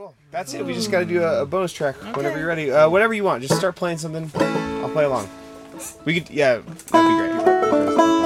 Cool. That's it. We just got to do a, a bonus track whenever you're ready. Uh, whatever you want. Just start playing something. I'll play along. We could, yeah, that'd be great.